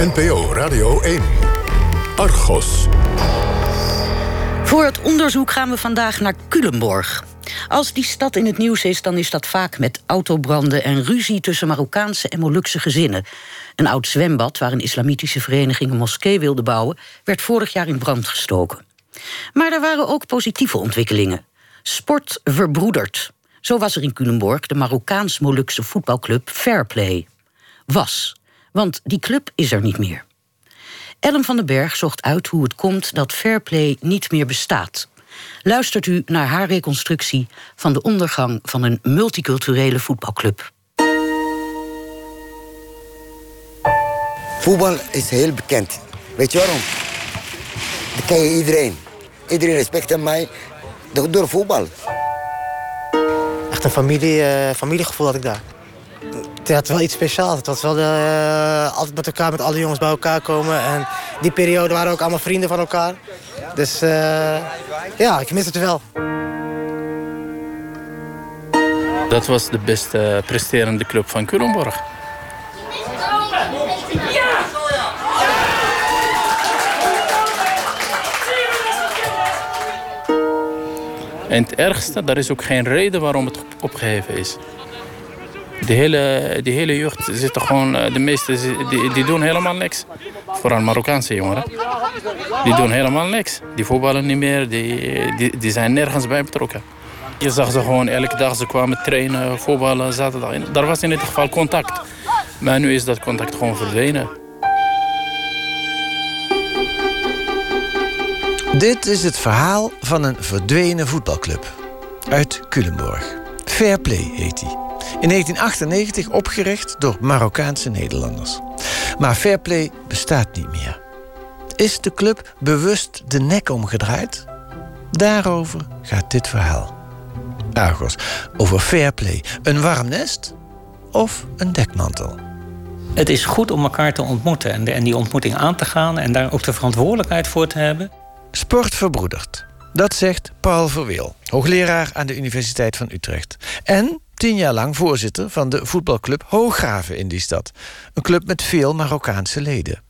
NPO Radio 1. Argos. Voor het onderzoek gaan we vandaag naar Culemborg. Als die stad in het nieuws is, dan is dat vaak met autobranden en ruzie tussen Marokkaanse en Molukse gezinnen. Een oud zwembad waar een islamitische vereniging een moskee wilde bouwen, werd vorig jaar in brand gestoken. Maar er waren ook positieve ontwikkelingen. Sport verbroedert. Zo was er in Culemborg de Marokkaans-Molukse voetbalclub Fairplay. Was, want die club is er niet meer. Ellen van den Berg zocht uit hoe het komt dat Fairplay niet meer bestaat. Luistert u naar haar reconstructie van de ondergang van een multiculturele voetbalclub. Voetbal is heel bekend. Weet je waarom? Dat ken je iedereen. Iedereen respecteert mij door, door voetbal. Echt een familie, uh, familiegevoel had ik daar. Het had wel iets speciaals. Het was wel de, uh, altijd met elkaar, met alle jongens bij elkaar komen. En die periode waren ook allemaal vrienden van elkaar. Dus uh, ja, ik mis het wel. Dat was de beste presterende club van Culemborg. En het ergste, daar is ook geen reden waarom het opgeheven is. De hele, die hele jeugd zitten gewoon, eh, de meeste die, die doen helemaal niks. Vooral Marokkaanse jongeren. Die doen helemaal niks. Die voetballen niet meer, die, die, die zijn nergens bij betrokken. Je zag ze gewoon elke dag, ze kwamen trainen, voetballen, zaterdag. Daar was in ieder geval contact. Maar nu is dat contact gewoon verdwenen. Dit is het verhaal van een verdwenen voetbalclub. Uit Culemborg. Fairplay heet hij. In 1998 opgericht door Marokkaanse Nederlanders. Maar Fairplay bestaat niet meer. Is de club bewust de nek omgedraaid? Daarover gaat dit verhaal. Argos, over Fairplay. Een warm nest of een dekmantel? Het is goed om elkaar te ontmoeten en die ontmoeting aan te gaan en daar ook de verantwoordelijkheid voor te hebben. Sport verbroedert. Dat zegt Paul Verweel, hoogleraar aan de Universiteit van Utrecht. En tien jaar lang voorzitter van de voetbalclub Hooggraven in die stad. Een club met veel Marokkaanse leden.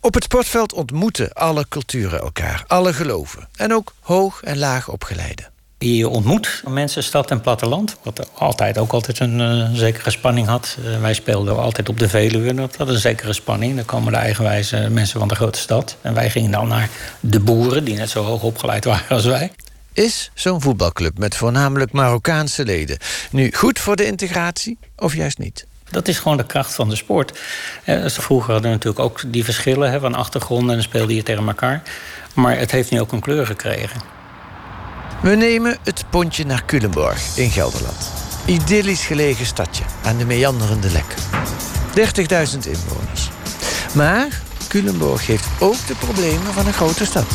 Op het sportveld ontmoeten alle culturen elkaar, alle geloven. En ook hoog en laag opgeleiden. Je ontmoet mensen, stad en platteland. Wat altijd ook altijd een uh, zekere spanning had. Uh, wij speelden altijd op de Veluwe. Dat had een zekere spanning. Dan komen de eigenwijze mensen van de grote stad. En wij gingen dan naar de boeren, die net zo hoog opgeleid waren als wij. Is zo'n voetbalclub met voornamelijk Marokkaanse leden nu goed voor de integratie of juist niet? Dat is gewoon de kracht van de sport. Eh, vroeger hadden we natuurlijk ook die verschillen hè, van achtergronden en dan speelde je tegen elkaar. Maar het heeft nu ook een kleur gekregen. We nemen het pontje naar Culemborg in Gelderland. Idyllisch gelegen stadje aan de meanderende Lek. 30.000 inwoners. Maar Culemborg heeft ook de problemen van een grote stad.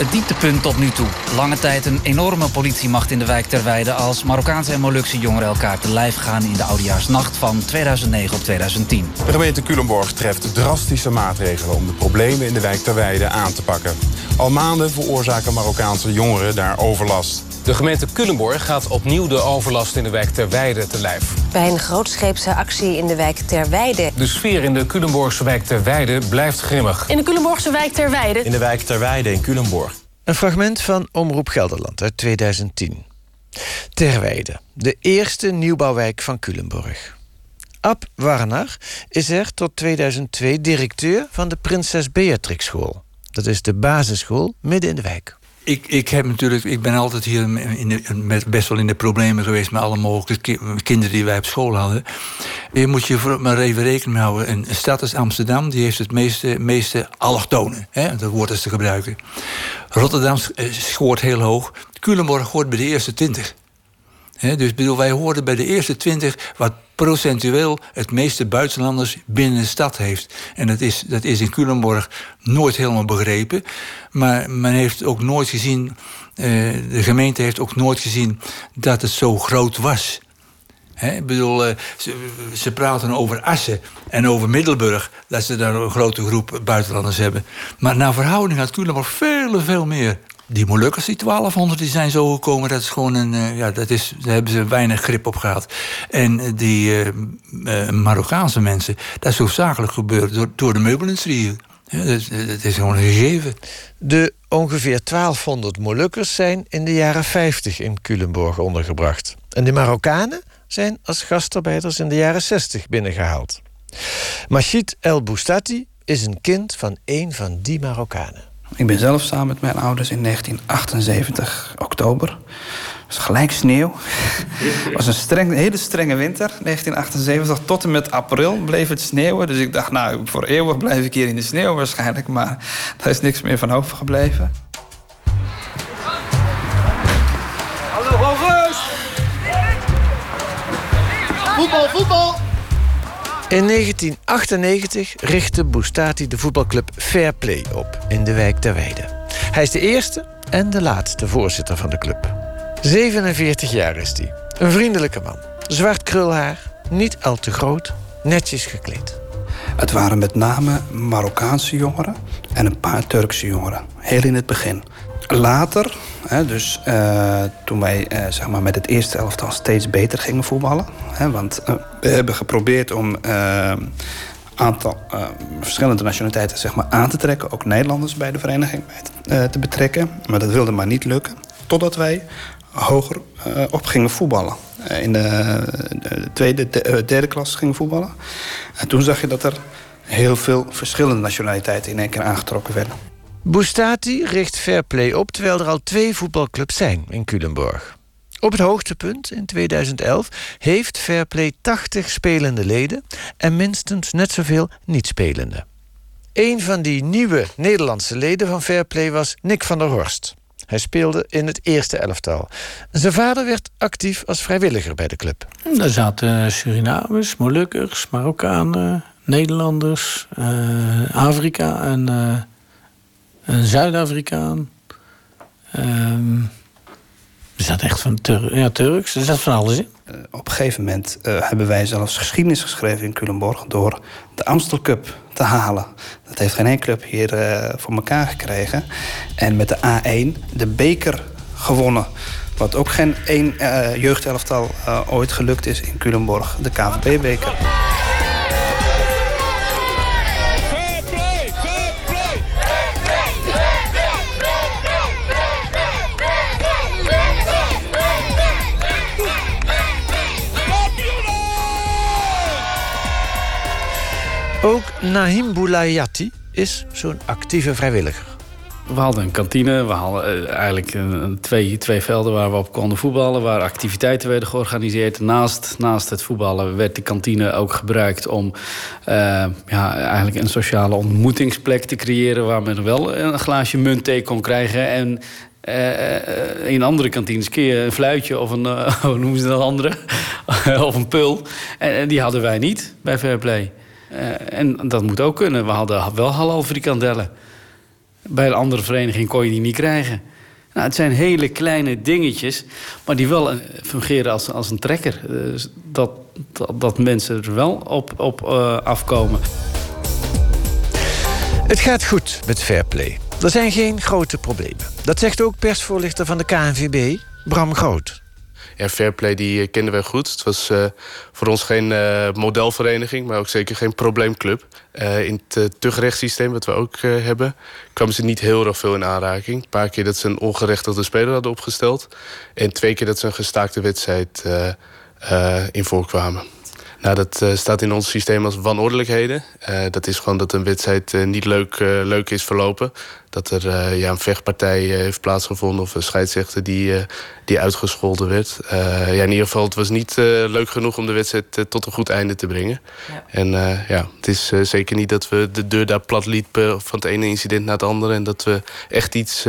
Het dieptepunt tot nu toe. Lange tijd een enorme politiemacht in de wijk Terweide... als Marokkaanse en Molukse jongeren elkaar te lijf gaan... in de oudejaarsnacht van 2009 op 2010. De gemeente Culemborg treft drastische maatregelen... om de problemen in de wijk Terweide aan te pakken. Al maanden veroorzaken Marokkaanse jongeren daar overlast. De gemeente Culemborg gaat opnieuw de overlast in de wijk Terweide te lijf. Bij een grootscheepse actie in de wijk Terweide. De sfeer in de Culemborgse wijk Terweide blijft grimmig. In de Culemborgse wijk Terweide. In de wijk Terweide in Culemborg. Een fragment van Omroep Gelderland uit 2010. Terweide, de eerste nieuwbouwwijk van Culemborg. Ab Warner is er tot 2002 directeur van de Prinses Beatrix School. Dat is de basisschool midden in de wijk. Ik, ik, heb natuurlijk, ik ben altijd hier in met best wel in de problemen geweest met alle mogelijke kinderen die wij op school hadden. Je moet je maar even rekening houden. Een stad als Amsterdam die heeft het meeste, meeste allochtonen, hè, dat woord is te gebruiken. Rotterdam eh, scoort heel hoog. Culemborg hoort bij de eerste twintig. Dus bedoel, wij hoorden bij de eerste twintig wat procentueel het meeste buitenlanders binnen de stad heeft. En dat is, dat is in Culemborg nooit helemaal begrepen. Maar men heeft ook nooit gezien, uh, de gemeente heeft ook nooit gezien dat het zo groot was. He, ik bedoel, uh, ze, ze, praten over Assen en over Middelburg... dat ze daar een grote groep buitenlanders hebben. Maar naar verhouding had Culemborg veel, veel meer. Die Molukkers, die 1200, die zijn zo gekomen. Dat is gewoon een. eh, ja, dat is, daar hebben ze weinig grip op gehad. En eh, die eh, Marokkaanse mensen, dat is hoofdzakelijk gebeurd door, door de meubelindustrie. Ja, dat is gewoon een gegeven. De ongeveer 1200 Molukkers zijn in de jaren 50 in Culemborg ondergebracht. En de Marokkanen zijn als gastarbeiders in de jaren 60 binnengehaald. Machid El Boustati is een kind van een van die Marokkanen. Ik ben zelf samen met mijn ouders in 1978, oktober. Was gelijk sneeuw. Het was een, streng, hele strenge winter, 1978. Tot en met april bleef het sneeuwen. Dus ik dacht, nou, voor eeuwig blijf ik hier in de sneeuw waarschijnlijk. Maar daar is niks meer van overgebleven. In 1998 richtte Boustati de voetbalclub Fair Play op in de wijk ter Weide. Hij is de eerste en de laatste voorzitter van de club. 47 jaar is hij. Een vriendelijke man. Zwart krulhaar, niet al te groot, netjes gekleed. Het waren met name Marokkaanse jongeren en een paar Turkse jongeren. Heel in het begin. Later, dus eh, toen wij eh, zeg maar met het eerste elftal steeds beter gingen voetballen. Hè, want eh, we hebben geprobeerd om een aantal verschillende nationaliteiten zeg maar, aan te trekken. Ook Nederlanders bij de vereniging te betrekken. Maar dat wilde maar niet lukken. Totdat wij hoger op gingen voetballen. in de, de tweede, de, derde klas gingen voetballen. En toen zag je dat er heel veel verschillende nationaliteiten in één keer aangetrokken werden. Boustati richt Fairplay op terwijl er al twee voetbalclubs zijn in Culemborg. Op het hoogtepunt in 2011 heeft Fairplay 80 spelende leden en minstens net zoveel niet-spelende. Een van die nieuwe Nederlandse leden van Fairplay was Nick van der Horst. Hij speelde in het eerste elftal. Zijn vader werd actief als vrijwilliger bij de club. Daar zaten Surinamers, Molukkers, Marokkanen, Nederlanders, uh, Afrika en, uh, een Zuid-Afrikaan. Um, er zat echt van Tur ja, Turks, er zat van alles in. Uh, op een gegeven moment hebben wij zelfs geschiedenis geschreven in Culemborg... door de Amstel Cup te halen. Dat heeft geen enkele club hier voor elkaar gekregen. En met de A1 de beker gewonnen. Wat ook geen één jeugdelftal ooit gelukt is in Culemborg. De KVB-beker. Ook Nahim Boulayati is zo'n actieve vrijwilliger. We hadden een kantine, we hadden uh, eigenlijk twee, twee velden waar we op konden voetballen, waar activiteiten werden georganiseerd. Naast, naast het voetballen werd de kantine ook gebruikt om uh, ja, eigenlijk een sociale ontmoetingsplek te creëren waar men wel een glaasje muntthee kon krijgen. En uh, in andere kantines kun je een fluitje of een, hoe noemen ze dat andere? of een pul. En, en die hadden wij niet bij Fairplay. Uh, en dat moet ook kunnen. We hadden wel halal frikandellen. Bij een andere vereniging kon je die niet krijgen. Nou, het zijn hele kleine dingetjes, maar die wel fungeren als, als een trekker. Dus dat, dat, mensen er wel op, op uh, afkomen. Het gaat goed met Fairplay. Er zijn geen grote problemen. Dat zegt ook persvoorlichter van de KNVB, Bram Groot. Ja, Fairplay die kenden wij goed. Het was uh, voor ons geen uh, modelvereniging, maar ook zeker geen probleemclub. In het tuchtrechtssysteem wat we ook hebben, kwamen ze niet heel erg veel in aanraking. Een paar keer dat ze een ongerechtigde speler hadden opgesteld. En twee keer dat ze een gestaakte wedstrijd in voorkwamen. Nou, dat uh, staat in ons systeem als wanordelijkheden. Uh, dat is gewoon dat een wedstrijd uh, niet leuk, leuk is verlopen. Dat er ja, een vechtpartij heeft plaatsgevonden of een scheidsrechter die, die uitgescholden werd. ja, in ieder geval, het was niet leuk genoeg om de wedstrijd tot een goed einde te brengen. Ja. En ja, het is zeker niet dat we de deur daar plat liepen van het ene incident naar het andere. En dat we echt iets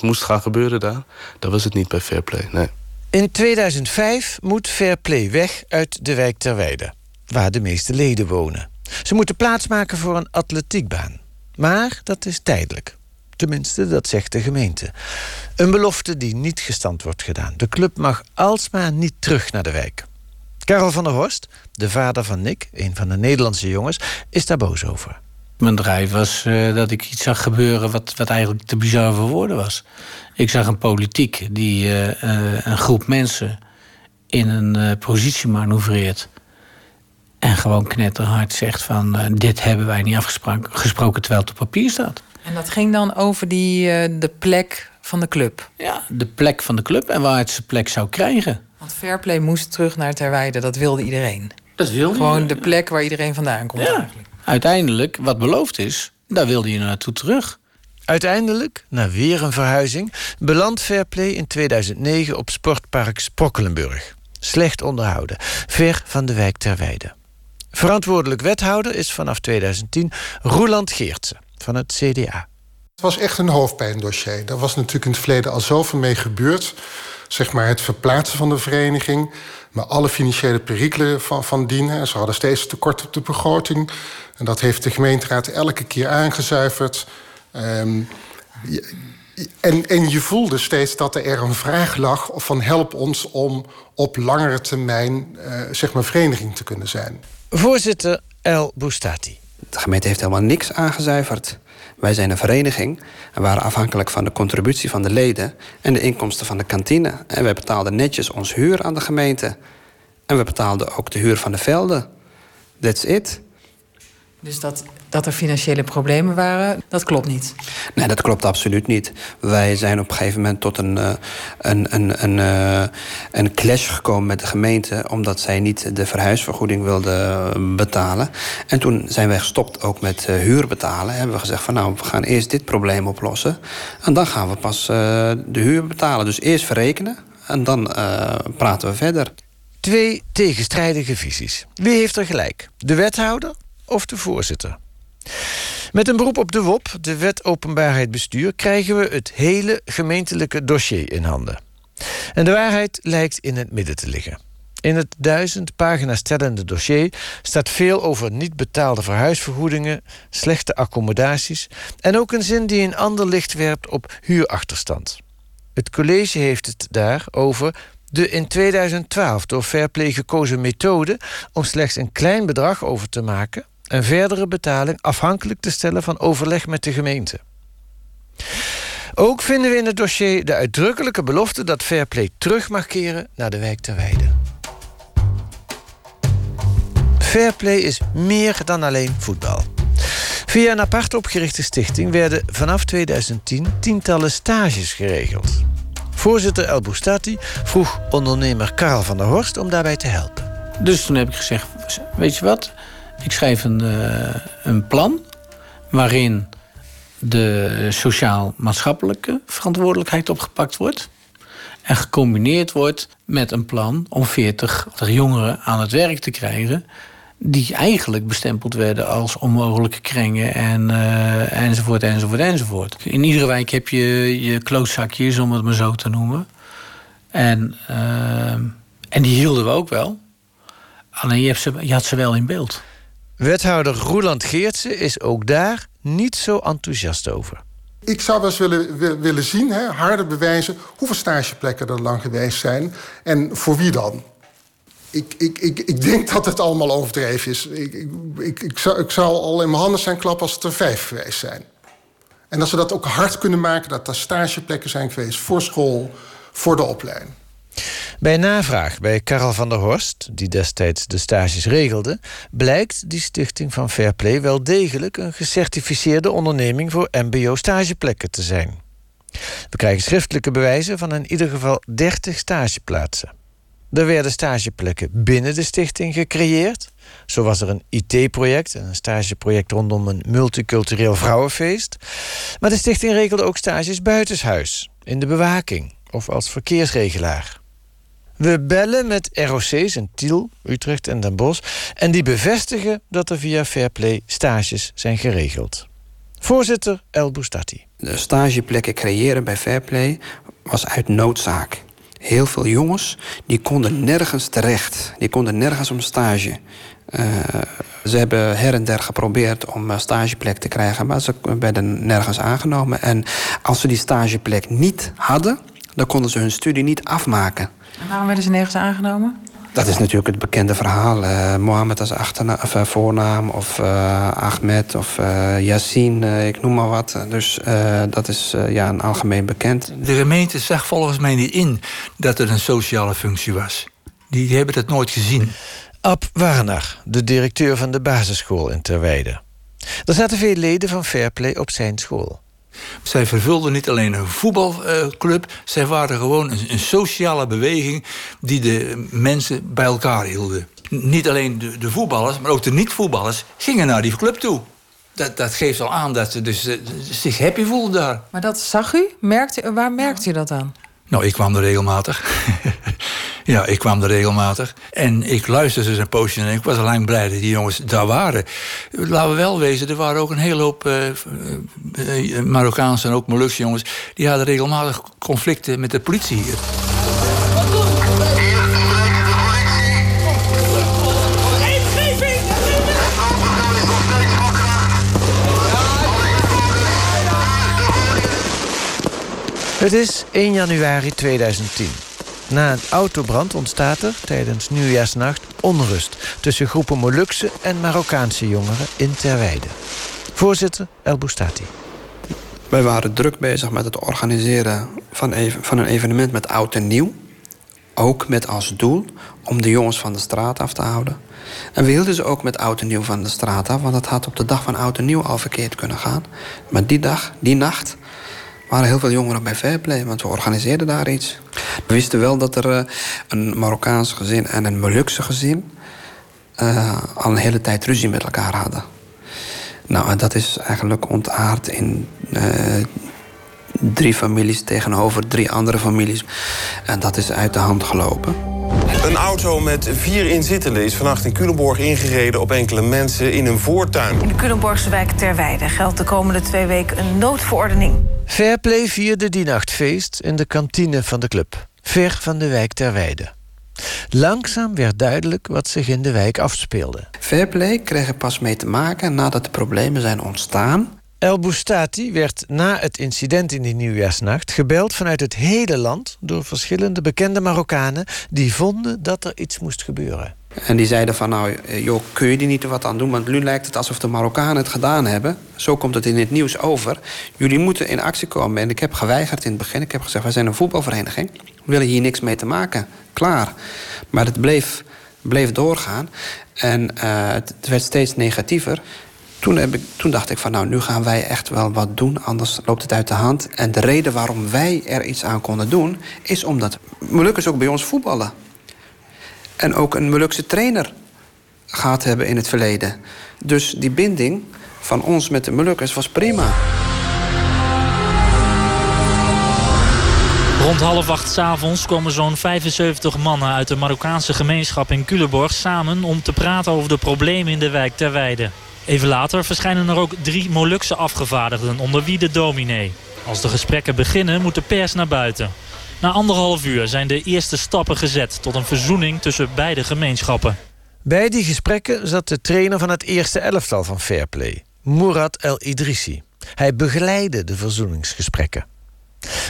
moest gaan gebeuren daar. Dat was het niet bij Fairplay, nee. In 2005 moet Fairplay weg uit de wijk ter Weide, waar de meeste leden wonen. Ze moeten plaatsmaken voor een atletiekbaan. Maar dat is tijdelijk. Tenminste, dat zegt de gemeente. Een belofte die niet gestand wordt gedaan. De club mag alsmaar niet terug naar de wijk. Karel van der Horst, de vader van Nick, een van de Nederlandse jongens, is daar boos over. Mijn drijf was uh, dat ik iets zag gebeuren wat, wat eigenlijk te bizar voor woorden was. Ik zag een politiek die uh, uh, een groep mensen in een positie manoeuvreert. En gewoon knetterhard zegt van dit hebben wij niet afgesproken gesproken terwijl het op papier staat. En dat ging dan over die, de plek van de club? Ja, de plek van de club en waar het zijn plek zou krijgen. Want Fairplay moest terug naar Terweide, dat wilde iedereen. Dat wilde Gewoon de plek waar iedereen vandaan komt ja. Uiteindelijk, wat beloofd is, daar wilde je naartoe terug. Uiteindelijk, na weer een verhuizing, belandt Fairplay in 2009 op Sportpark Sprokkelenburg. Slecht onderhouden, ver van de wijk Terweide. Verantwoordelijk wethouder is vanaf 2010 Roeland Geertsen van het CDA. Het was echt een hoofdpijndossier. Daar was natuurlijk in het verleden al zoveel mee gebeurd. Zeg maar het verplaatsen van de vereniging, maar alle financiële perikelen van, van dienen. Ze hadden steeds tekort op de begroting. En dat heeft de gemeenteraad elke keer aangezuiverd. Um, en, en je voelde steeds dat er een vraag lag van help ons om op langere termijn uh, zeg maar vereniging te kunnen zijn. Voorzitter El Boustati. De gemeente heeft helemaal niks aangezuiverd. Wij zijn een vereniging en waren afhankelijk van de contributie van de leden en de inkomsten van de kantine. En wij betaalden netjes ons huur aan de gemeente. En we betaalden ook de huur van de velden. That's it. Dus dat, dat er financiële problemen waren, dat klopt niet? Nee, dat klopt absoluut niet. Wij zijn op een gegeven moment tot een, uh, een, een, een, uh, een clash gekomen met de gemeente... omdat zij niet de verhuisvergoeding wilden betalen. En toen zijn wij gestopt ook met uh, huur betalen. Hebben we gezegd van nou, we gaan eerst dit probleem oplossen... en dan gaan we pas de huur betalen. Dus eerst verrekenen en dan praten we verder. Twee tegenstrijdige visies. Wie heeft er gelijk? De wethouder of de voorzitter? Met een beroep op de WOP, de Wet Openbaarheid Bestuur, krijgen we het hele gemeentelijke dossier in handen. En de waarheid lijkt in het midden te liggen. In het duizend pagina's tellende dossier staat veel over niet betaalde verhuisvergoedingen, slechte accommodaties en ook een zin die een ander licht werpt op huurachterstand. Het college heeft het daar over de in 2012 door Fairplay gekozen methode om slechts een klein bedrag over te maken en verdere betaling afhankelijk te stellen van overleg met de gemeente. Ook vinden we in het dossier de uitdrukkelijke belofte dat Fairplay terug mag keren naar de wijk ter Weide. Fairplay is meer dan alleen voetbal. Via een apart opgerichte stichting werden vanaf 2010 tientallen stages geregeld. Voorzitter El Boustati vroeg ondernemer Karel van der Horst om daarbij te helpen. Dus toen heb ik gezegd: Weet je wat? Ik schrijf een, uh, een plan waarin de sociaal-maatschappelijke verantwoordelijkheid opgepakt wordt. En gecombineerd wordt met een plan om 40 jongeren aan het werk te krijgen. Die eigenlijk bestempeld werden als onmogelijke kringen en, uh, enzovoort, enzovoort, enzovoort. In iedere wijk heb je je klootzakjes, om het maar zo te noemen. En, uh, en die hielden we ook wel. Alleen je, hebt ze, je had ze wel in beeld. Wethouder Roeland Geertsen is ook daar niet zo enthousiast over. Ik zou wel eens willen, willen zien, hè, harde bewijzen... hoeveel stageplekken er lang geweest zijn en voor wie dan. Ik, ik, ik, ik denk dat het allemaal overdreven is. Ik, ik, ik, ik, zou, ik zou al in mijn handen zijn klappen als het er vijf geweest zijn. En als we dat ook hard kunnen maken... dat er stageplekken zijn geweest voor school, voor de opleiding. Bij navraag bij Karel van der Horst, die destijds de stages regelde, blijkt die stichting van Fairplay wel degelijk een gecertificeerde onderneming voor MBO-stageplekken te zijn. We krijgen schriftelijke bewijzen van in ieder geval 30 stageplaatsen. Er werden stageplekken binnen de stichting gecreëerd. Zo was er een IT-project, een stageproject rondom een multicultureel vrouwenfeest. Maar de stichting regelde ook stages buitenshuis, in de bewaking of als verkeersregelaar. We bellen met ROC's in Tiel, Utrecht en Den Bosch... en die bevestigen dat er via Fairplay stages zijn geregeld. Voorzitter El Boustati. De stageplekken creëren bij Fairplay was uit noodzaak. Heel veel jongens die konden nergens terecht. Die konden nergens om stage. Uh, ze hebben her en der geprobeerd om een stageplek te krijgen... maar ze werden nergens aangenomen. En als ze die stageplek niet hadden... dan konden ze hun studie niet afmaken. En waarom werden ze nergens aangenomen? Dat is natuurlijk het bekende verhaal. Uh, Mohammed als achterna of, uh, voornaam, of uh, Ahmed of Yassine, ik noem maar wat. Dus dat is ja, een algemeen bekend. De gemeente zag volgens mij niet in dat er een sociale functie was. Die, die hebben dat nooit gezien. Ab Warner, de directeur van de basisschool in Terweide. Er zaten veel leden van Fairplay op zijn school. Zij vervulden niet alleen een voetbalclub, zij waren gewoon een, een, sociale beweging die de mensen bij elkaar hielden. Niet alleen de, de voetballers, maar ook de niet-voetballers gingen naar die club toe. Dat, dat geeft al aan dat ze dus, uh, zich happy voelden daar. Maar dat zag u? Merkte, waar merkte u dat aan? Nou, ik kwam er regelmatig. Ja, ik kwam er regelmatig. En ik luisterde dus een poosje en ik was al lang blij dat die jongens daar waren. Laten we wel wezen, er waren ook een hele hoop uh, Marokkaanse en ook Molukse jongens... die hadden regelmatig conflicten met de politie hier. Het is 1 januari 2010. Na een autobrand ontstaat er tijdens nieuwjaarsnacht onrust... tussen groepen Molukse en Marokkaanse jongeren in Terweide. Voorzitter El Boustati. Wij waren druk bezig met het organiseren van, van een evenement met oud en nieuw. Ook met als doel om de jongens van de straat af te houden. En we hielden ze ook met oud en nieuw van de straat af... want dat had op de dag van oud en nieuw al verkeerd kunnen gaan. Maar die dag, die nacht, waren heel veel jongeren bij Fairplay, want we organiseerden daar iets. We wisten wel dat er uh, een Marokkaans gezin en een Molukse gezin uh, al een hele tijd ruzie met elkaar hadden. Nou, en dat is eigenlijk ontaard in uh, drie families tegenover drie andere families. En dat is uit de hand gelopen. Een auto met vier inzittenden is vannacht in Culemborg ingereden op enkele mensen in een voortuin. In de Culemborgse wijk Terweide geldt de komende twee weken een noodverordening. Fairplay vierde die nacht feest in de kantine van de club, ver van de wijk Terweide. Langzaam werd duidelijk wat zich in de wijk afspeelde. Fairplay kreeg er pas mee te maken nadat de problemen zijn ontstaan. El Boustati werd na het incident in die nieuwjaarsnacht gebeld vanuit het hele land door verschillende bekende Marokkanen die vonden dat er iets moest gebeuren. En die zeiden van, nou, joh, kun je die niet wat aan doen? Want nu lijkt het alsof de Marokkanen het gedaan hebben. Zo komt het in het nieuws over. Jullie moeten in actie komen. En ik heb geweigerd in het begin. Ik heb gezegd, wij zijn een voetbalvereniging. We willen hier niks mee te maken. Klaar. Maar het bleef, bleef doorgaan. En uh, het werd steeds negatiever. Toen, heb ik, toen dacht ik van, nou, nu gaan wij echt wel wat doen. Anders loopt het uit de hand. En de reden waarom wij er iets aan konden doen... is omdat Molukkers ook bij ons voetballen en ook een Molukse trainer gehad hebben in het verleden. Dus die binding van ons met de Molukkers was prima. Rond half acht s'avonds komen zo'n 75 mannen uit de Marokkaanse gemeenschap in Culemborg samen om te praten over de problemen in de wijk Terweide. Even later verschijnen er ook drie Molukse afgevaardigden, onder wie de dominee. Als de gesprekken beginnen moet de pers naar buiten. Na anderhalf uur zijn de eerste stappen gezet tot een verzoening tussen beide gemeenschappen. Bij die gesprekken zat de trainer van het eerste elftal van Fairplay, Murat El Idrissi. Hij begeleidde de verzoeningsgesprekken.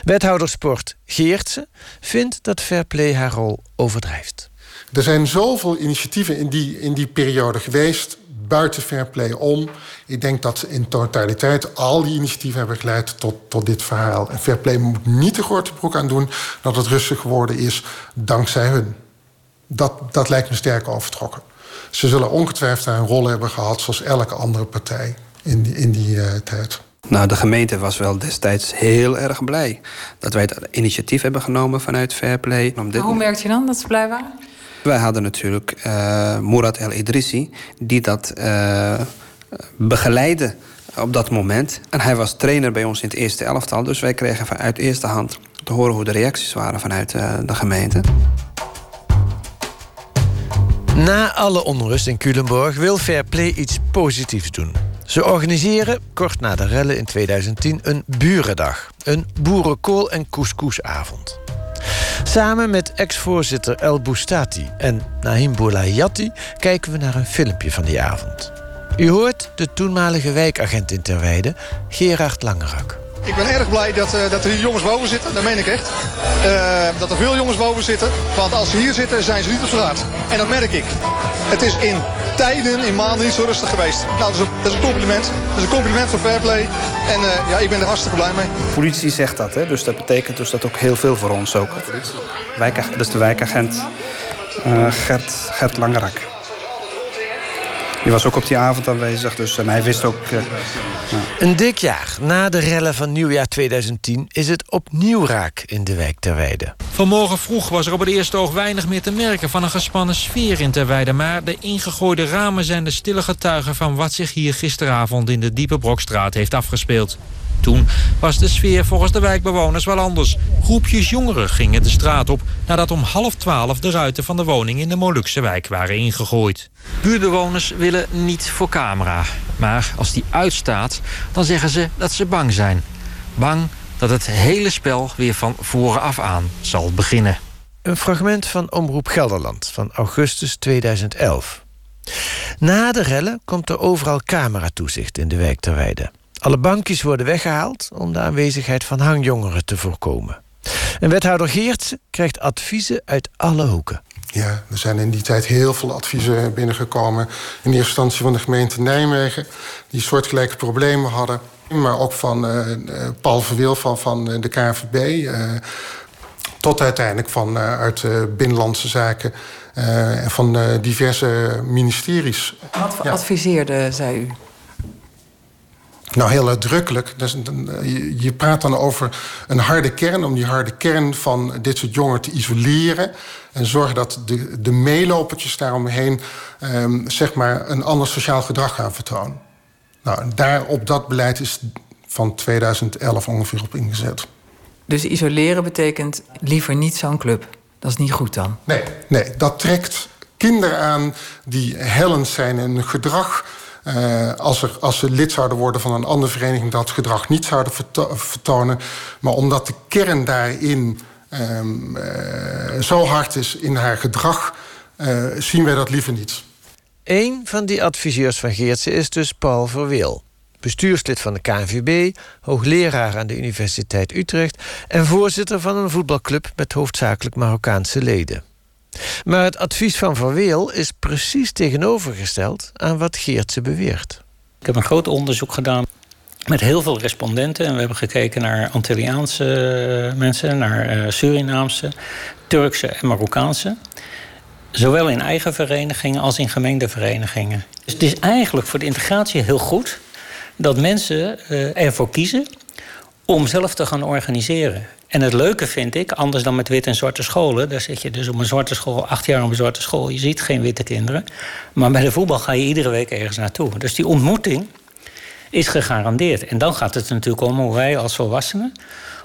Wethouder sport Geertse vindt dat Fairplay haar rol overdrijft. Er zijn zoveel initiatieven in die, in die periode geweest buiten Fairplay om. Ik denk dat in totaliteit al die initiatieven hebben geleid tot, tot dit verhaal. En Fairplay moet niet de grote broek aan doen dat het rustig geworden is dankzij hun. Dat, dat lijkt me sterk overtrokken. Ze zullen ongetwijfeld een rol hebben gehad zoals elke andere partij in die, in die uh, tijd. Nou, de gemeente was wel destijds heel erg blij dat wij het initiatief hebben genomen vanuit Fairplay. Om dit... Hoe merkt je dan dat ze blij waren? Wij hadden natuurlijk uh, Murat El Idrissi, die dat uh, begeleidde op dat moment. En hij was trainer bij ons in het eerste elftal. Dus wij kregen vanuit eerste hand te horen hoe de reacties waren vanuit uh, de gemeente. Na alle onrust in Culemborg wil Fairplay iets positiefs doen. Ze organiseren, kort na de rellen in 2010, een burendag. Een boerenkool- en couscousavond. Samen met ex-voorzitter El Boustati en Nahim Boulayati kijken we naar een filmpje van die avond. U hoort de toenmalige wijkagent in Terweide, Gerard Langerak. Ik ben erg blij dat, uh, dat er hier jongens boven zitten, dat meen ik echt. Uh, dat er veel jongens boven zitten, want als ze hier zitten zijn ze niet op straat. En dat merk ik. Het is in tijden, in maanden niet zo rustig geweest. Nou, dat is een, dat is een compliment. Dat is een compliment voor Fairplay. En uh, ja, ik ben er hartstikke blij mee. Politie zegt dat, hè? dus dat betekent dus dat ook heel veel voor ons ook. Is de wijkagent Gert, Gert Langerak. Die was ook op die avond aanwezig, dus en hij wist ook... Uh, Een dik jaar na de rellen van nieuwjaar 2010 is het opnieuw raak in de wijk Terweide. Vanmorgen vroeg was er op het eerste oog weinig meer te merken van een gespannen sfeer in Terweide. Maar de ingegooide ramen zijn de stille getuigen van wat zich hier gisteravond in de Diepe Brokstraat heeft afgespeeld. Toen was de sfeer volgens de wijkbewoners wel anders. Groepjes jongeren gingen de straat op nadat om half twaalf de ruiten van de woning in de Molukse wijk waren ingegooid. Buurtbewoners willen niet voor camera. Maar als die uitstaat, dan zeggen ze dat ze bang zijn. Bang dat het hele spel weer van voren af aan zal beginnen. Een fragment van Omroep Gelderland van augustus 2011. Na de rellen komt er overal cameratoezicht in de wijk Terweide. Alle bankjes worden weggehaald om de aanwezigheid van hangjongeren te voorkomen. En wethouder Geertse krijgt adviezen uit alle hoeken. Ja, er zijn in die tijd heel veel adviezen binnengekomen. In eerste instantie van de gemeente Nijmegen, die soortgelijke problemen hadden. Maar ook van uh, Paul Verwil van, van de KNVB. Uh, tot uiteindelijk van uh, uit Binnenlandse Zaken en van diverse ministeries. Wat ja. adviseerde, zei u? Nou, heel uitdrukkelijk. Dus, je praat dan over een harde kern, om die harde kern van dit soort jongeren te isoleren. En zorgen dat de, de meelopertjes daaromheen um, zeg maar een ander sociaal gedrag gaan vertonen. Nou, daar op dat beleid is van 2011 ongeveer op ingezet. Dus isoleren betekent liever niet zo'n club. Dat is niet goed dan? Nee, nee dat trekt kinderen aan die hellend zijn in hun gedrag uh, als, als ze lid zouden worden van een andere vereniging... dat gedrag niet zouden verto vertonen. Maar omdat de kern daarin um, uh, zo hard is in haar gedrag... Uh, zien wij dat liever niet. Een van die adviseurs van Geertse is dus Paul Verweel. Bestuurslid van de KNVB, hoogleraar aan de Universiteit Utrecht... en voorzitter van een voetbalclub met hoofdzakelijk Marokkaanse leden. Maar het advies van Van Weel is precies tegenovergesteld aan wat Geertse beweert. Ik heb een groot onderzoek gedaan met heel veel respondenten. En we hebben gekeken naar Antilliaanse mensen, naar Surinaamse, Turkse en Marokkaanse. Zowel in eigen verenigingen als in gemengde verenigingen. Dus het is eigenlijk voor de integratie heel goed dat mensen ervoor kiezen om zelf te gaan organiseren. En het leuke vind ik, anders dan met witte en zwarte scholen... daar zit je dus op een zwarte school, acht jaar op een zwarte school... je ziet geen witte kinderen. Maar bij de voetbal ga je iedere week ergens naartoe. Dus die ontmoeting is gegarandeerd. En dan gaat het natuurlijk om hoe wij als volwassenen...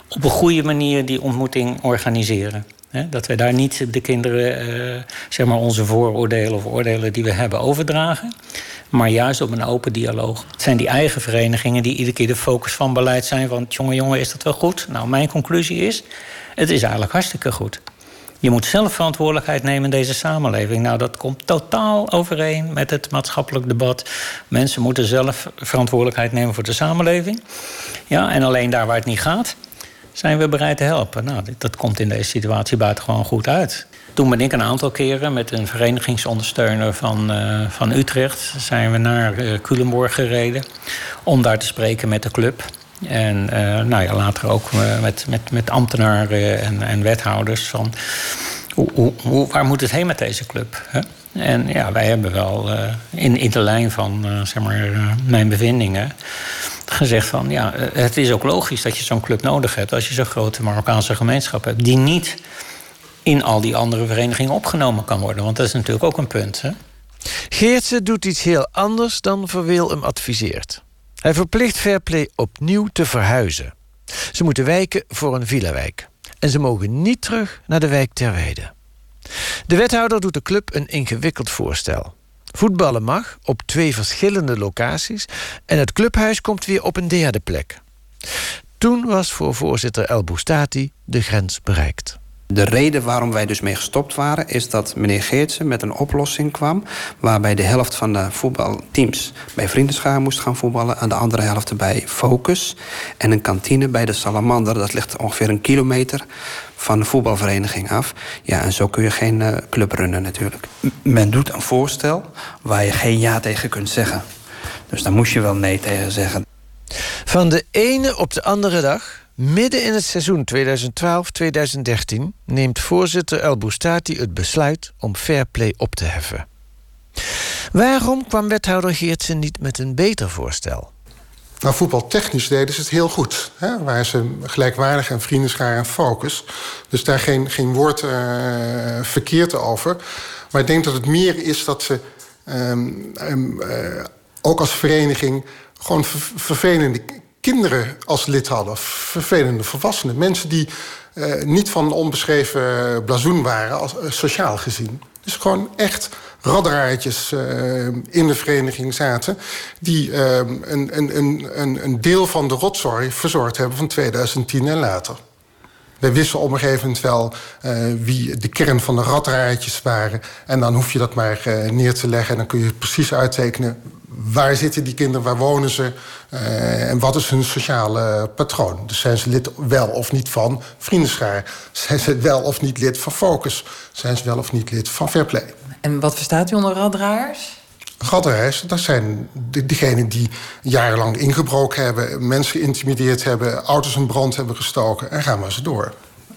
op een goede manier die ontmoeting organiseren. Dat we daar niet de kinderen uh, zeg maar onze vooroordelen of oordelen die we hebben overdragen maar juist op een open dialoog. Het zijn die eigen verenigingen die iedere keer de focus van beleid zijn... van jongen, jongen, is dat wel goed? Nou, mijn conclusie is, het is eigenlijk hartstikke goed. Je moet zelf verantwoordelijkheid nemen in deze samenleving. Nou, dat komt totaal overeen met het maatschappelijk debat. Mensen moeten zelf verantwoordelijkheid nemen voor de samenleving. Ja, en alleen daar waar het niet gaat, zijn we bereid te helpen. Nou, dat komt in deze situatie buitengewoon goed uit. Toen ben ik een aantal keren met een verenigingsondersteuner van, uh, van Utrecht... zijn we naar uh, Culemborg gereden om daar te spreken met de club. En uh, nou ja, later ook met, met, met ambtenaren en, en wethouders van... Hoe, hoe, waar moet het heen met deze club? Hè? En ja, wij hebben wel in, in de lijn van zeg maar, mijn bevindingen gezegd van... ja, het is ook logisch dat je zo'n club nodig hebt... als je zo'n grote Marokkaanse gemeenschap hebt... die niet in al die andere verenigingen opgenomen kan worden. Want dat is natuurlijk ook een punt. Hè? Geertse doet iets heel anders dan Verweel hem adviseert. Hij verplicht Fairplay opnieuw te verhuizen. Ze moeten wijken voor een villa-wijk. En ze mogen niet terug naar de wijk Terweide. De wethouder doet de club een ingewikkeld voorstel. Voetballen mag op twee verschillende locaties... en het clubhuis komt weer op een derde plek. Toen was voor voorzitter El Boustati de grens bereikt. De reden waarom wij dus mee gestopt waren... is dat meneer Geertsen met een oplossing kwam... waarbij de helft van de voetbalteams bij Vriendenschaar moest gaan voetballen... en de andere helft bij Focus. En een kantine bij de Salamander, dat ligt ongeveer een kilometer... van de voetbalvereniging af. Ja, en zo kun je geen uh, club runnen natuurlijk. Men doet een voorstel waar je geen ja tegen kunt zeggen. Dus daar moest je wel nee tegen zeggen. Van de ene op de andere dag Midden in het seizoen 2012-2013 neemt voorzitter El Boustati het besluit om fairplay op te heffen. Waarom kwam wethouder Geertsen niet met een beter voorstel? Nou, voetbaltechnisch deden ze het heel goed. Hè? Waar ze gelijkwaardig en vriendenschaar en focus. Dus daar geen, geen woord uh, verkeerd over. Maar ik denk dat het meer is dat ze um, um, uh, ook als vereniging gewoon vervelende kinderen als lid hadden. Vervelende volwassenen. Mensen die uh, niet van onbeschreven blazoen waren, als, uh, sociaal gezien. Dus gewoon echt raddraadjes uh, in de vereniging zaten... die een, een, een, een deel van de rotzooi verzorgd hebben van 2010 en later. Wij wisten op een gegeven moment wel uh, wie de kern van de raddraadjes waren. En dan hoef je dat maar uh, neer te leggen. En dan kun je precies uittekenen waar zitten die kinderen, waar wonen ze... Uh, en wat is hun sociale patroon. Dus zijn ze lid wel of niet van Vriendenschaar? Zijn ze wel of niet lid van Focus? Zijn ze wel of niet lid van Fairplay? En wat verstaat u onder raddraaiers? Raddraaiers, dat zijn diegenen die jarenlang ingebroken hebben... mensen geïntimideerd hebben, auto's in brand hebben gestoken... en gaan maar ze door.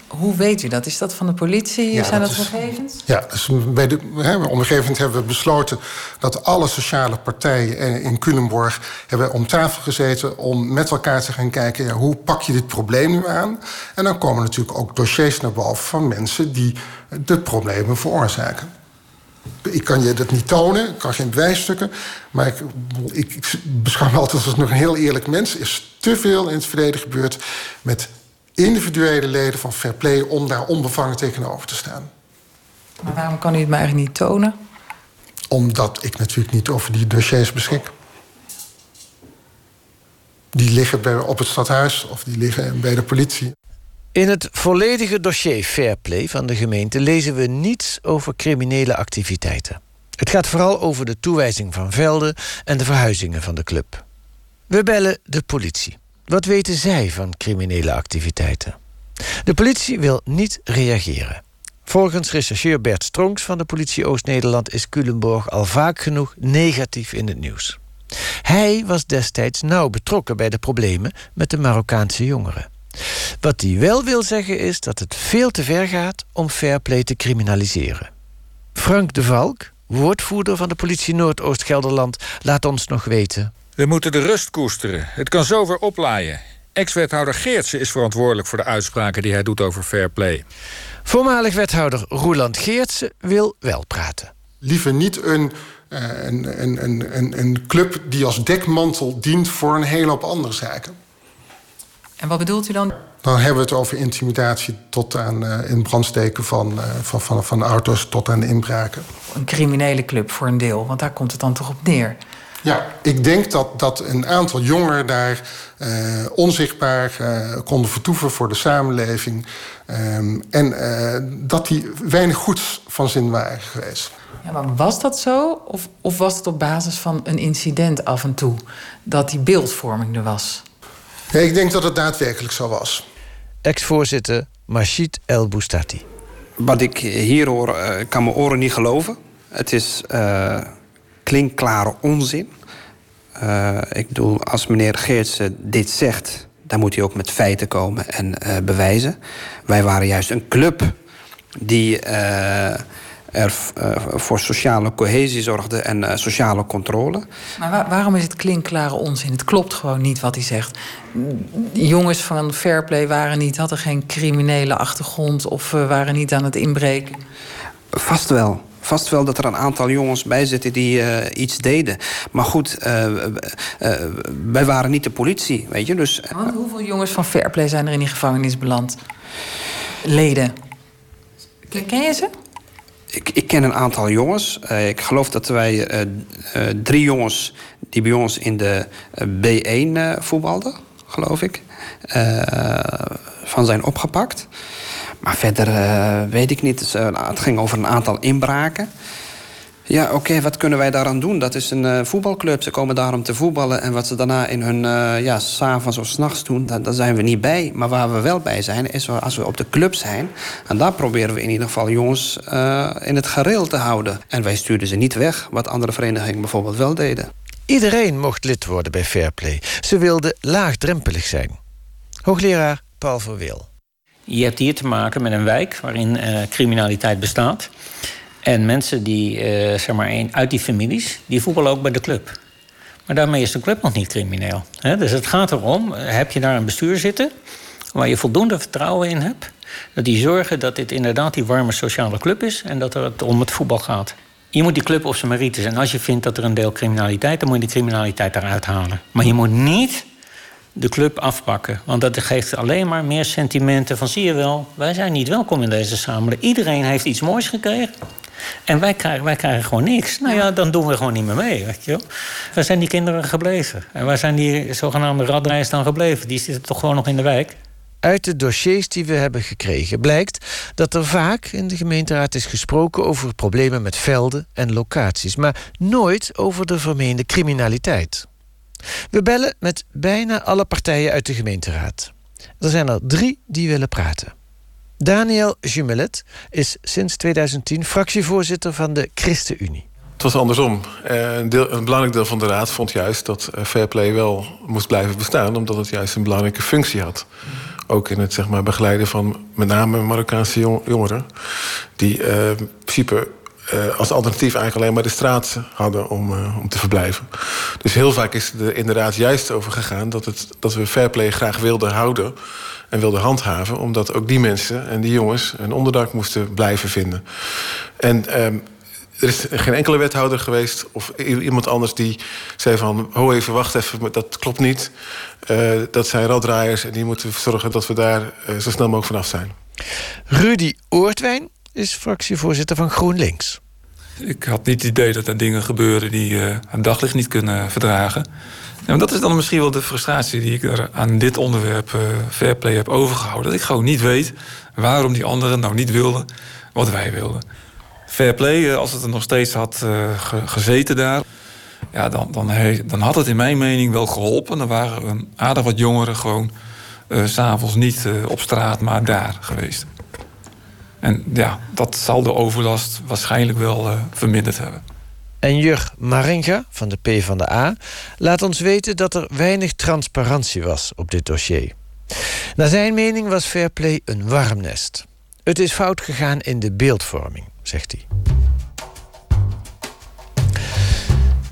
Hoe weet u dat? Is dat van de politie? Ja, Zijn dat, dat is- gegevens? Ja, dus bij de, hè, op een gegeven moment hebben we besloten dat alle sociale partijen in- in Culemborg hebben om tafel gezeten om met elkaar te gaan kijken ja, hoe pak je dit probleem nu aan. En dan komen natuurlijk ook dossiers naar boven van mensen die de problemen veroorzaken. Ik kan je dat niet tonen, ik kan geen bewijsstukken. Maar ik, ik, ik beschouw me altijd als nog een heel eerlijk mens. Er is te veel in het verleden gebeurd met individuele leden van Fair Play om daar onbevangen tegenover te staan. Maar waarom kan u het me eigenlijk niet tonen? Omdat ik natuurlijk niet over die dossiers beschik. Die liggen bij, op het stadhuis of die liggen bij de politie. In het volledige dossier Fairplay van de gemeente lezen we niets over criminele activiteiten. Het gaat vooral over de toewijzing van velden en de verhuizingen van de club. We bellen de politie. Wat weten zij van criminele activiteiten? De politie wil niet reageren. Volgens rechercheur Bert Stronks van de politie Oost-Nederland is Culemborg al vaak genoeg negatief in het nieuws. Hij was destijds nauw betrokken bij de problemen met de Marokkaanse jongeren. Wat hij wel wil zeggen is dat het veel te ver gaat om fairplay te criminaliseren. Frank de Valk, woordvoerder van de politie Noordoost-Gelderland, laat ons nog weten. We moeten de rust koesteren. Het kan zo weer oplaaien. Ex-wethouder Geertsen is verantwoordelijk voor de uitspraken die hij doet over fair play. Voormalig wethouder Roeland Geertsen wil wel praten. Liever niet een, eh, een, een, een, een, een club die als dekmantel dient voor een hele hoop andere zaken. En wat bedoelt u dan? Dan hebben we het over intimidatie tot aan uh, in brandsteken van, uh, van, van, van auto's tot aan inbraken. Een criminele club voor een deel, want daar komt het dan toch op neer. Ja, ik denk dat, dat een aantal jongeren daar uh, onzichtbaar konden vertoeven voor de samenleving. Um, en dat die weinig goeds van zin waren geweest. Ja, maar was dat zo? Of, of was het op basis van een incident af en toe dat die beeldvorming er was? Ik denk dat het daadwerkelijk zo was. Ex-voorzitter Machid El Boustati. Wat ik hier hoor, ik kan mijn oren niet geloven. Het is klinkklare onzin. Uh, ik bedoel, als meneer Geertsen dit zegt, dan moet hij ook met feiten komen en uh, bewijzen. Wij waren juist een club die uh, er voor sociale cohesie zorgde en sociale controle. Maar waar, waarom is het klinkklare onzin? Het klopt gewoon niet wat hij zegt. Jongens van Fairplay waren niet, hadden geen criminele achtergrond of waren niet aan het inbreken. Vast wel vast wel dat er een aantal jongens bij zitten die uh, iets deden. Maar goed, uh, uh, wij waren niet de politie, weet je. Dus, Want hoeveel jongens van Fairplay zijn er in die gevangenis beland? Leden. Ken je ze? Ik, ik ken een aantal jongens. ik geloof dat wij drie jongens die bij ons in de B1 voetbalden, geloof ik, van zijn opgepakt. Maar verder weet ik niet. Dus, het ging over een aantal inbraken. Ja, oké, okay, wat kunnen wij daaraan doen? Dat is een uh, voetbalclub. Ze komen daar om te voetballen. En wat ze daarna in hun, uh, ja, s'avonds of s'nachts doen, daar, daar, zijn we niet bij. Maar waar we wel bij zijn, is als we op de club zijn. En daar proberen we in ieder geval jongens uh, in het gareel te houden. En wij stuurden ze niet weg, wat andere verenigingen bijvoorbeeld wel deden. Iedereen mocht lid worden bij Fairplay. Ze wilden laagdrempelig zijn. Hoogleraar Paul Verweel. Je hebt hier te maken met een wijk waarin criminaliteit bestaat. En mensen die, uh, zeg maar, een, uit die families, die voetballen ook bij de club. Maar daarmee is de club nog niet crimineel. Hè? Dus het gaat erom, heb je daar een bestuur zitten... waar je voldoende vertrouwen in hebt... dat die zorgen dat dit inderdaad die warme sociale club is... en dat het om het voetbal gaat. Je moet die club op zijn merites. En als je vindt dat er een deel criminaliteit... dan moet je die criminaliteit eruit halen. Maar je moet niet de club afpakken. Want dat geeft alleen maar meer sentimenten van... zie je wel, wij zijn niet welkom in deze samenleving. Iedereen heeft iets moois gekregen... En wij krijgen, wij krijgen gewoon niks. Nou ja, dan doen we gewoon niet meer mee. Weet je wel. Waar zijn die kinderen gebleven? En waar zijn die zogenaamde radreis dan gebleven? Die zitten toch gewoon nog in de wijk? Uit de dossiers die we hebben gekregen blijkt dat er vaak in de gemeenteraad is gesproken over problemen met velden en locaties, maar nooit over de vermeende criminaliteit. We bellen met bijna alle partijen uit de gemeenteraad. Er zijn er drie die willen praten. Daniel Jumelet is sinds 2010 fractievoorzitter van de ChristenUnie. Het was andersom. Eh, een, een, belangrijk deel van de raad vond juist dat eh, Fairplay wel moest blijven bestaan, omdat het juist een belangrijke functie had. Ook in het zeg maar, begeleiden van met name Marokkaanse jongeren, die uh, in principe als alternatief eigenlijk alleen maar de straat hadden om, om te verblijven. Dus heel vaak is er inderdaad juist over gegaan dat, het, dat we Fairplay graag wilden houden en wilde handhaven, omdat ook die mensen en die jongens een onderdak moesten blijven vinden. En um, er is geen enkele wethouder geweest of iemand anders die zei van... ho even, wacht even, dat klopt niet. Uh, dat zijn raddraaiers en die moeten zorgen dat we daar uh, zo snel mogelijk vanaf zijn. Rudy Oortwijn is fractievoorzitter van GroenLinks. Ik had niet het idee dat er dingen gebeuren die uh, het daglicht niet kunnen verdragen. En dat is dan misschien wel de frustratie die ik er aan dit onderwerp uh, Fairplay heb overgehouden. Dat ik gewoon niet weet waarom die anderen nou niet wilden wat wij wilden. Fairplay, uh, als het er nog steeds had ge gezeten daar... Ja, dan, dan, dan, had het in mijn mening wel geholpen. Dan waren een aardig wat jongeren gewoon s'avonds niet op straat, maar daar geweest. En ja, dat zal de overlast waarschijnlijk wel verminderd hebben. En Jur Maringa van de P van de A laat ons weten dat er weinig transparantie was op dit dossier. Naar zijn mening was Fairplay een warm nest. Het is fout gegaan in de beeldvorming, zegt hij.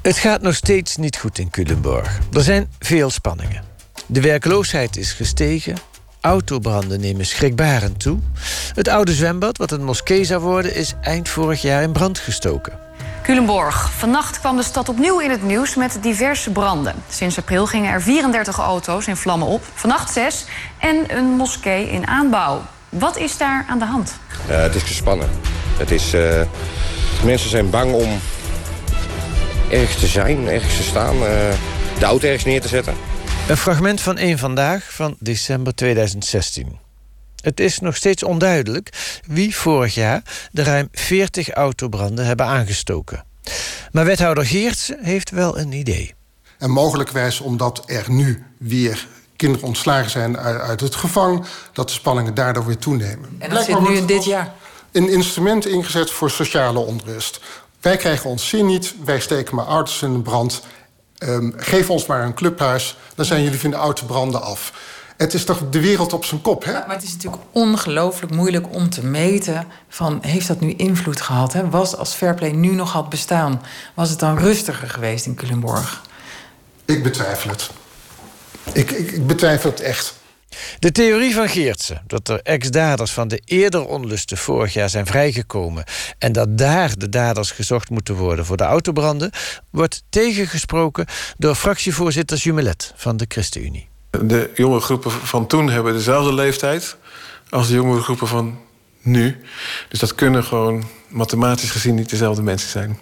Het gaat nog steeds niet goed in Culemborg. Er zijn veel spanningen. De werkloosheid is gestegen. Autobranden nemen schrikbarend toe. Het oude zwembad, wat een moskee zou worden, is eind vorig jaar in brand gestoken. Culemborg. Vannacht kwam de stad opnieuw in het nieuws met diverse branden. Sinds april gingen er 34 auto's in vlammen op, vannacht 6 en een moskee in aanbouw. Wat is daar aan de hand? Uh, het is gespannen. Het is, uh, mensen zijn bang om ergens te zijn, ergens te staan, uh, de auto ergens neer te zetten. Een fragment van één vandaag van december 2016. Het is nog steeds onduidelijk wie vorig jaar de ruim 40 autobranden hebben aangestoken. Maar wethouder Geerts heeft wel een idee. En mogelijkwijs omdat er nu weer kinderen ontslagen zijn uit het gevang... dat de spanningen daardoor weer toenemen. En dat zit nu in dit jaar? Een instrument ingezet voor sociale onrust. Wij krijgen ons zin niet, wij steken maar auto's in de brand... Um, geef ons maar een clubhuis, dan zijn jullie van de autobranden af. Het is toch de wereld op zijn kop, hè? Maar het is natuurlijk ongelooflijk moeilijk om te meten... van heeft dat nu invloed gehad? Hè? Was als Fairplay nu nog had bestaan... was het dan rustiger geweest in Culemborg? Ik betwijfel het. Ik, ik, ik betwijfel het echt. De theorie van Geertsen, dat er ex-daders van de eerder onlusten vorig jaar zijn vrijgekomen en dat daar de daders gezocht moeten worden voor de autobranden, wordt tegengesproken door fractievoorzitter Jumelet van de ChristenUnie. De jonge groepen van toen hebben dezelfde leeftijd als de jongere groepen van nu. Dus dat kunnen gewoon mathematisch gezien niet dezelfde mensen zijn.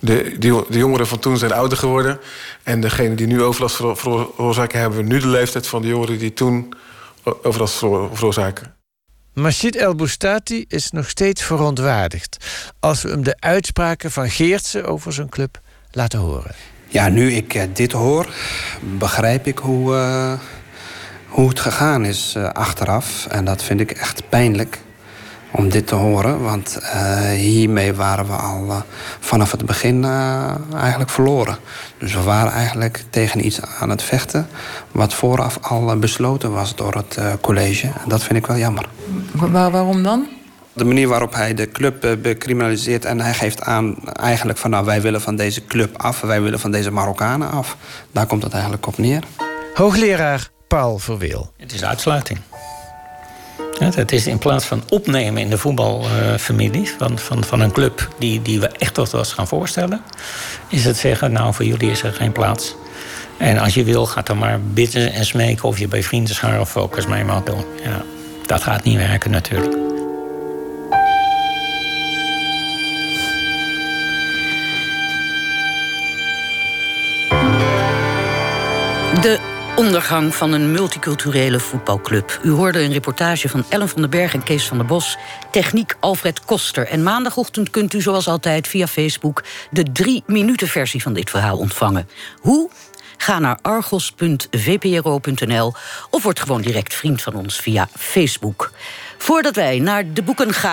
De, die, de jongeren van toen zijn ouder geworden. En degenen die nu overlast veroorzaken, hebben nu de leeftijd van de jongeren die toen overlast veroorzaken. Machid El Boustati is nog steeds verontwaardigd als we hem de uitspraken van Geertsen over zijn club laten horen. Ja, nu ik eh, dit hoor, begrijp ik hoe, uh, hoe het gegaan is uh, achteraf. En dat vind ik echt pijnlijk om dit te horen. Want hiermee waren we al vanaf het begin eigenlijk verloren. Dus we waren eigenlijk tegen iets aan het vechten... wat vooraf al besloten was door het college. En dat vind ik wel jammer. Waar, waarom dan? De manier waarop hij de club becriminaliseert en hij geeft aan eigenlijk van nou wij willen van deze club af, wij willen van deze Marokkanen af. Daar komt het eigenlijk op neer. Hoogleraar Paul Verweel. Het is uitsluiting. Het is in plaats van opnemen in de voetbalfamilie van, van, van een club die, die we echt tot was gaan voorstellen, is het zeggen: Nou, voor jullie is er geen plaats. En als je wil, ga dan maar bidden en smeken of je bij vrienden of focus mee mag doen. Ja, dat gaat niet werken natuurlijk. De ondergang van een multiculturele voetbalclub. U hoorde een reportage van Ellen van den Berg en Kees van der Bos. Techniek Alfred Koster. En maandagochtend kunt u zoals altijd via Facebook... de drie minuten versie van dit verhaal ontvangen. Hoe? Ga naar argos.vpro.nl of word gewoon direct vriend van ons via Facebook. Voordat wij naar de boeken gaan...